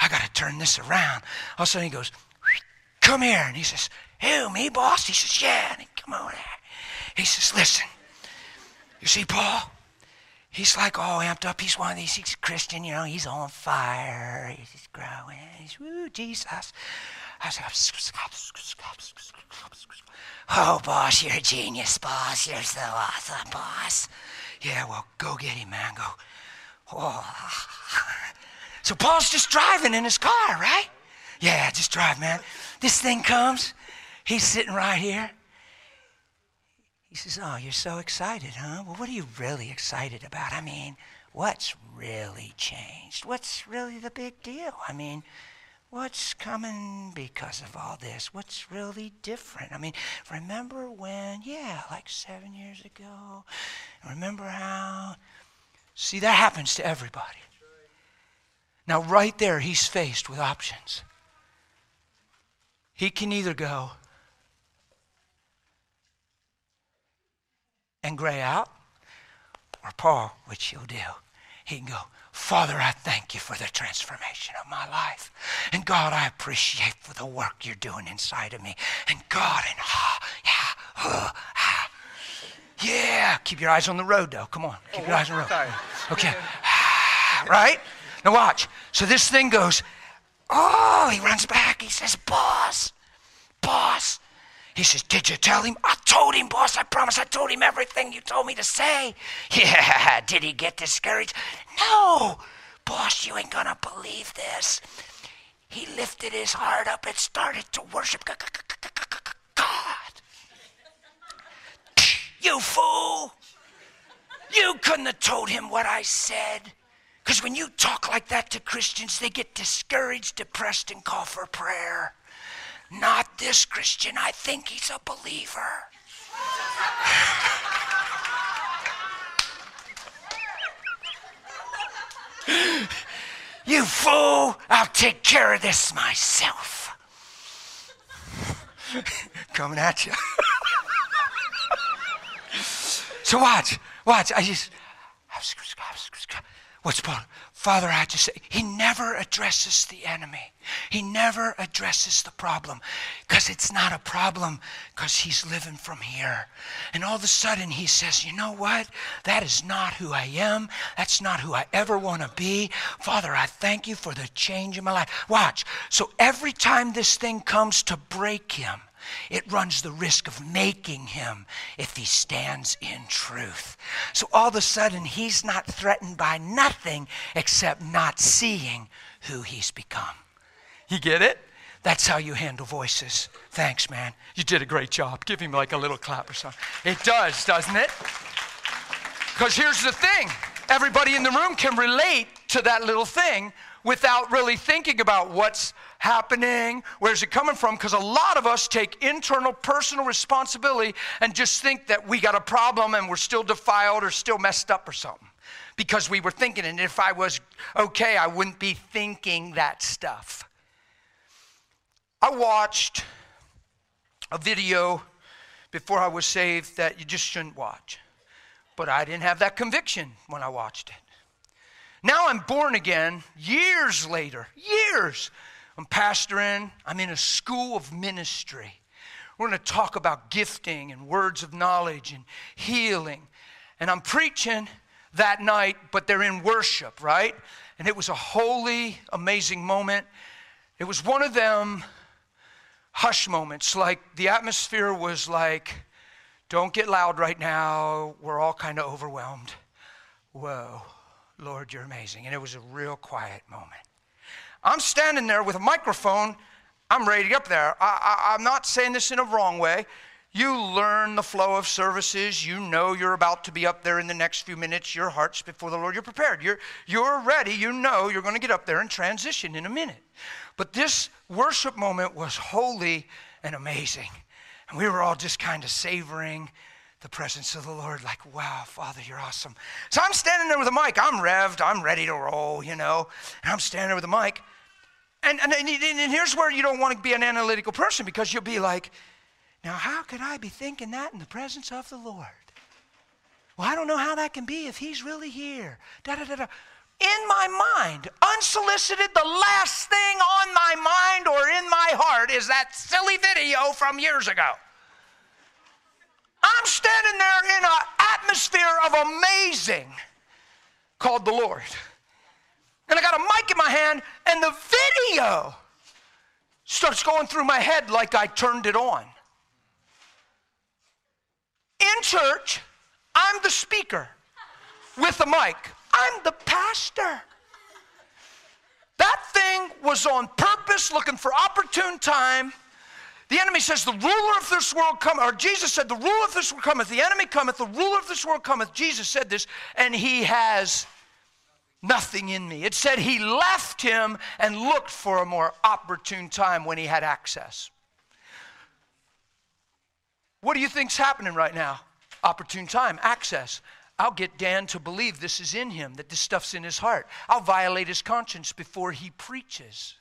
I got to turn this around. All of a sudden he goes, Come here. And he says, Who, me, boss? He says, Yeah. And he, come over there. He says, Listen, you see, Paul? He's like all amped up. He's one of these, he's Christian, you know, he's on fire. He's growing. He's, woo, Jesus. I said, Oh, boss, you're a genius, boss. You're so awesome, boss. Yeah, well, go get him, man. Go. Oh. So Paul's just driving in his car, right? Yeah, just drive, man. This thing comes. He's sitting right here. He says, Oh, you're so excited, huh? Well, what are you really excited about? I mean, what's really changed? What's really the big deal? I mean, What's coming because of all this? What's really different? I mean, remember when, yeah, like seven years ago, remember how? See, that happens to everybody. Now, right there, he's faced with options. He can either go and gray out, or Paul, which he'll do, he can go, Father, I thank you for the transformation of my life. And God, I appreciate for the work you're doing inside of me. And God, and ah, yeah, uh, ah. Yeah, keep your eyes on the road though. Come on, keep oh, your eyes on the road. Okay, ah, right? Now watch. So this thing goes, oh, he runs back. He says, boss, boss. He says, Did you tell him? I told him, boss. I promise I told him everything you told me to say. Yeah, did he get discouraged? No, boss, you ain't gonna believe this. He lifted his heart up and started to worship God. You fool! You couldn't have told him what I said. Because when you talk like that to Christians, they get discouraged, depressed, and call for prayer. Not this Christian. I think he's a believer. you fool! I'll take care of this myself. Coming at you. so watch, watch. I just. What's Paul? Father, I just say, he never addresses the enemy. He never addresses the problem because it's not a problem because he's living from here. And all of a sudden he says, You know what? That is not who I am. That's not who I ever want to be. Father, I thank you for the change in my life. Watch. So every time this thing comes to break him, it runs the risk of making him if he stands in truth. So all of a sudden, he's not threatened by nothing except not seeing who he's become. You get it? That's how you handle voices. Thanks, man. You did a great job. Give him like a little clap or something. It does, doesn't it? Because here's the thing everybody in the room can relate to that little thing without really thinking about what's happening? Where's it coming from? Because a lot of us take internal personal responsibility and just think that we got a problem and we're still defiled or still messed up or something. Because we were thinking, and if I was okay, I wouldn't be thinking that stuff. I watched a video before I was saved that you just shouldn't watch. But I didn't have that conviction when I watched it. Now I'm born again years later, years. I'm pastoring, I'm in a school of ministry. We're going to talk about gifting and words of knowledge and healing. And I'm preaching that night, but they're in worship, right? And it was a holy, amazing moment. It was one of them hush moments, like the atmosphere was like, don't get loud right now. We're all kind of overwhelmed. Whoa, Lord, you're amazing. And it was a real quiet moment. I'm standing there with a microphone. I'm ready up there. I, am not saying this in a wrong way. You learn the flow of services. You know you're about to be up there in the next few minutes. Your heart's before the Lord. You're prepared. You're, you're ready. You know you're going to get up there and transition in a minute. But this worship moment was holy and amazing. And we were all just kind of savoring the presence of the Lord, like, wow, Father, you're awesome. So I'm standing there with a mic. I'm revved. I'm ready to roll, you know. And I'm standing there with a mic. And, and, and here's where you don't want to be an analytical person because you'll be like, now, how could I be thinking that in the presence of the Lord? Well, I don't know how that can be if He's really here. Da, da, da, da. In my mind, unsolicited, the last thing on my mind or in my heart is that silly video from years ago. I'm standing there in an atmosphere of amazing called the Lord. And I got a mic in my hand, and the video starts going through my head like I turned it on. In church, I'm the speaker with the mic. I'm the pastor. That thing was on purpose, looking for opportune time. The enemy says, The ruler of this world cometh, or Jesus said, The ruler of this world cometh, the enemy cometh, the ruler of this world cometh. Jesus said this, and he has nothing in me. It said he left him and looked for a more opportune time when he had access. What do you think's happening right now? Opportune time, access. I'll get Dan to believe this is in him, that this stuff's in his heart. I'll violate his conscience before he preaches.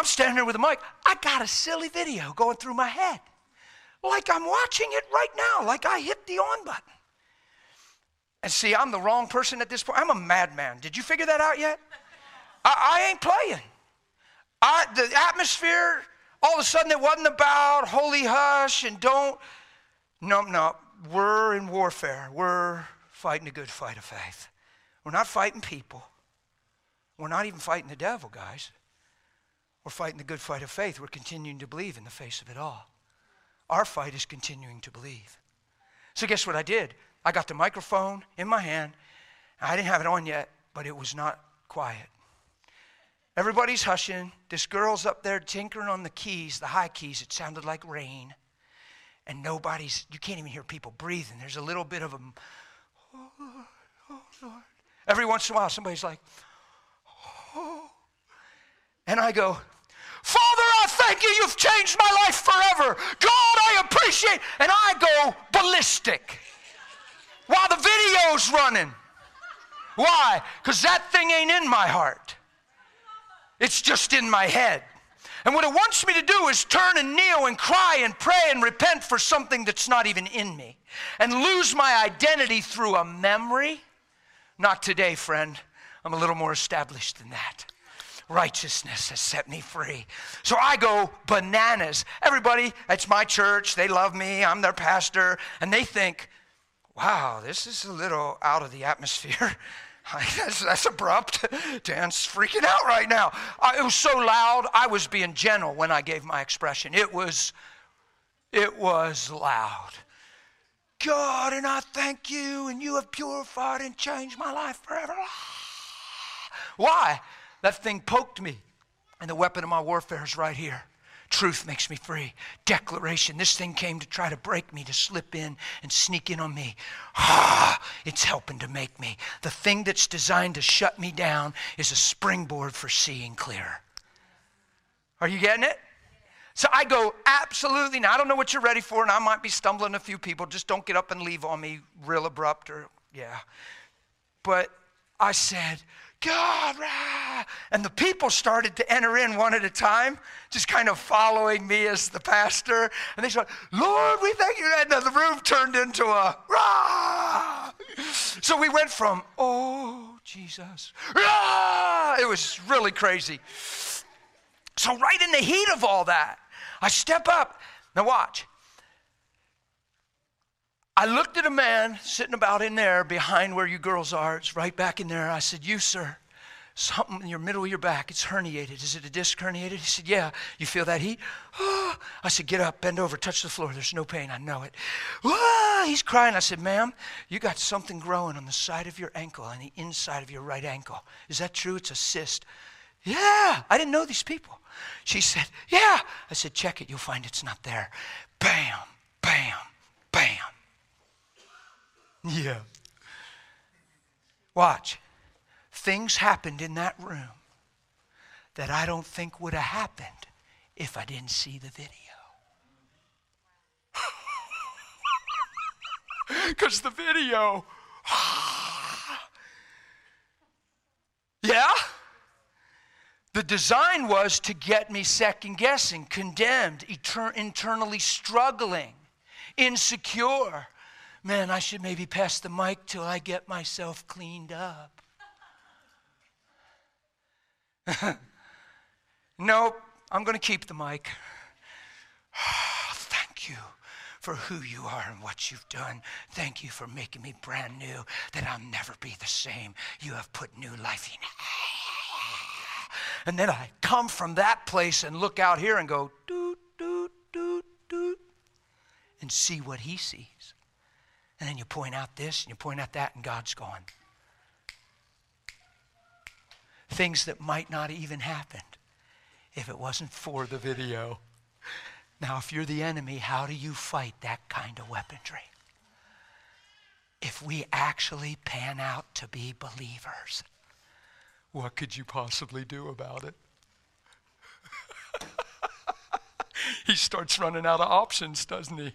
I'm standing there with a mic. I got a silly video going through my head. Like I'm watching it right now, like I hit the on button. And see, I'm the wrong person at this point. I'm a madman. Did you figure that out yet? I, I ain't playing. I, the atmosphere, all of a sudden, it wasn't about holy hush and don't. No, no. We're in warfare. We're fighting a good fight of faith. We're not fighting people. We're not even fighting the devil, guys. We're fighting the good fight of faith. We're continuing to believe in the face of it all. Our fight is continuing to believe. So, guess what I did? I got the microphone in my hand. I didn't have it on yet, but it was not quiet. Everybody's hushing. This girl's up there tinkering on the keys, the high keys. It sounded like rain. And nobody's, you can't even hear people breathing. There's a little bit of a, oh Lord, oh Lord. Every once in a while, somebody's like. And I go, Father, I thank you. You've changed my life forever. God, I appreciate. And I go ballistic while the video's running. Why? Because that thing ain't in my heart. It's just in my head. And what it wants me to do is turn and kneel and cry and pray and repent for something that's not even in me and lose my identity through a memory. Not today, friend. I'm a little more established than that. Righteousness has set me free. So I go bananas. Everybody, it's my church. They love me. I'm their pastor. And they think, wow, this is a little out of the atmosphere. that's, that's, abrupt. Dan's freaking out right now. Uh, it was so loud. I was being gentle when I gave my expression. It was, it was loud. God, and I thank you, and you have purified and changed my life forever. Why? That thing poked me, and the weapon of my warfare is right here. Truth makes me free. Declaration. This thing came to try to break me, to slip in and sneak in on me. Ah, it's helping to make me. The thing that's designed to shut me down is a springboard for seeing clear. Are you getting it? So I go, absolutely. Now, I don't know what you're ready for, and I might be stumbling a few people. Just don't get up and leave on me real abrupt or, yeah. But I said, God, rah. and the people started to enter in one at a time, just kind of following me as the pastor. And they said, Lord, we thank you. And the room turned into a rah. So we went from, oh, Jesus, rah. It was really crazy. So, right in the heat of all that, I step up. Now, watch. I looked at a man sitting about in there behind where you girls are. It's right back in there. I said, You, sir, something in your middle of your back. It's herniated. Is it a disc herniated? He said, Yeah. You feel that heat? Oh. I said, Get up, bend over, touch the floor. There's no pain. I know it. Oh. He's crying. I said, Ma'am, you got something growing on the side of your ankle, on the inside of your right ankle. Is that true? It's a cyst. Yeah, I didn't know these people. She said, Yeah. I said, Check it, you'll find it's not there. Bam, bam, bam. Yeah. Watch. Things happened in that room that I don't think would have happened if I didn't see the video. Because the video. yeah? The design was to get me second guessing, condemned, etern- internally struggling, insecure. Man, I should maybe pass the mic till I get myself cleaned up. nope, I'm going to keep the mic. Thank you for who you are and what you've done. Thank you for making me brand new, that I'll never be the same. You have put new life in. And then I come from that place and look out here and go, doot, doot, doot, doot, and see what he sees. And then you point out this and you point out that, and God's going. Things that might not even happened if it wasn't for the video. Now, if you're the enemy, how do you fight that kind of weaponry? If we actually pan out to be believers, what could you possibly do about it? he starts running out of options, doesn't he?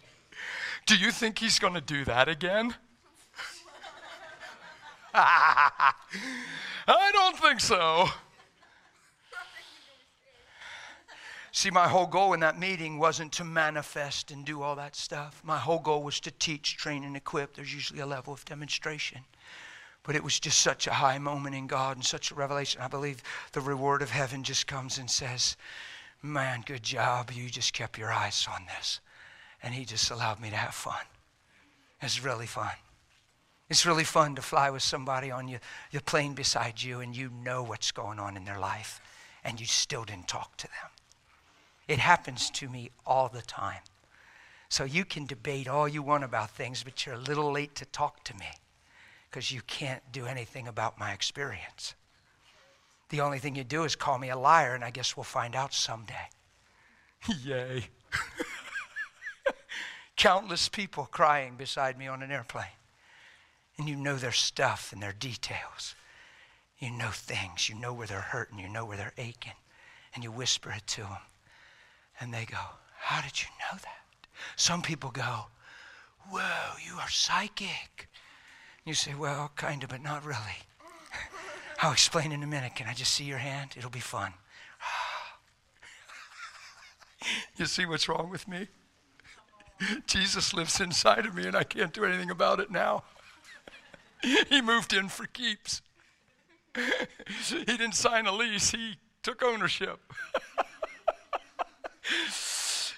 Do you think he's going to do that again? I don't think so. See, my whole goal in that meeting wasn't to manifest and do all that stuff. My whole goal was to teach, train, and equip. There's usually a level of demonstration. But it was just such a high moment in God and such a revelation. I believe the reward of heaven just comes and says, Man, good job. You just kept your eyes on this. And He just allowed me to have fun. It's really fun. It's really fun to fly with somebody on your, your plane beside you and you know what's going on in their life and you still didn't talk to them. It happens to me all the time. So you can debate all you want about things, but you're a little late to talk to me because you can't do anything about my experience. The only thing you do is call me a liar, and I guess we'll find out someday. Yay. Countless people crying beside me on an airplane. And you know their stuff and their details. You know things. You know where they're hurting. You know where they're aching. And you whisper it to them. And they go, How did you know that? Some people go, Whoa, you are psychic. You say, Well, kind of, but not really. I'll explain in a minute. Can I just see your hand? It'll be fun. you see what's wrong with me? Jesus lives inside of me and I can't do anything about it now. he moved in for keeps. he didn't sign a lease, he took ownership.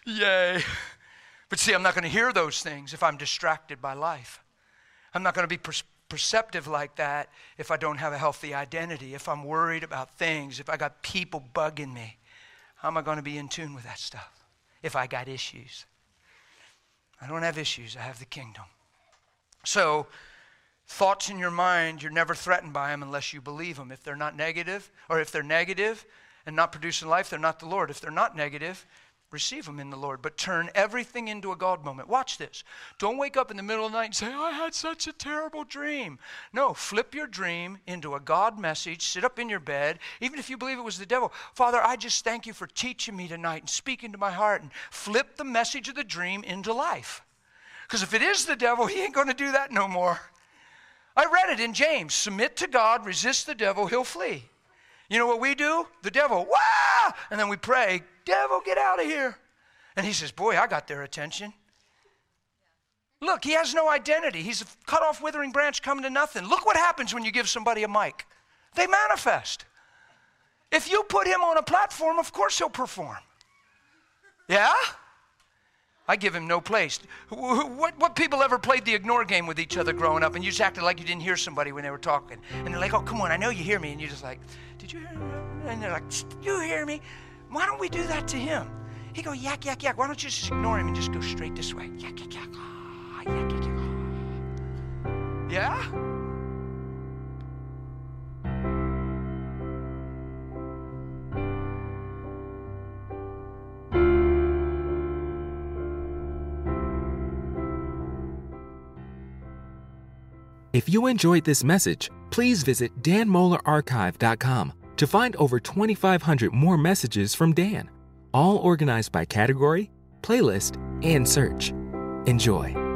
Yay. But see, I'm not going to hear those things if I'm distracted by life. I'm not going to be per- perceptive like that if I don't have a healthy identity, if I'm worried about things, if I got people bugging me. How am I going to be in tune with that stuff if I got issues? I don't have issues, I have the kingdom. So, thoughts in your mind, you're never threatened by them unless you believe them. If they're not negative, or if they're negative and not producing life, they're not the Lord. If they're not negative, receive them in the Lord, but turn everything into a God moment. Watch this. Don't wake up in the middle of the night and say, I had such a terrible dream. No, flip your dream into a God message. Sit up in your bed, even if you believe it was the devil. Father, I just thank you for teaching me tonight and speaking to my heart and flip the message of the dream into life. Because if it is the devil, he ain't going to do that no more. I read it in James submit to God, resist the devil, he'll flee. You know what we do? The devil, wah! And then we pray, devil, get out of here. And he says, boy, I got their attention. Look, he has no identity. He's a cut off, withering branch coming to nothing. Look what happens when you give somebody a mic. They manifest. If you put him on a platform, of course he'll perform. Yeah? I give him no place. What, what people ever played the ignore game with each other growing up and you just acted like you didn't hear somebody when they were talking? And they're like, oh, come on, I know you hear me. And you're just like, did you hear me? And they're like, you hear me? Why don't we do that to him? He go, yak, yak, yak. Why don't you just ignore him and just go straight this way? Yak, yak, yak. Ah, yak, yak, yak. Ah. Yeah? If you enjoyed this message, please visit danmohlerarchive.com to find over 2,500 more messages from Dan, all organized by category, playlist, and search. Enjoy.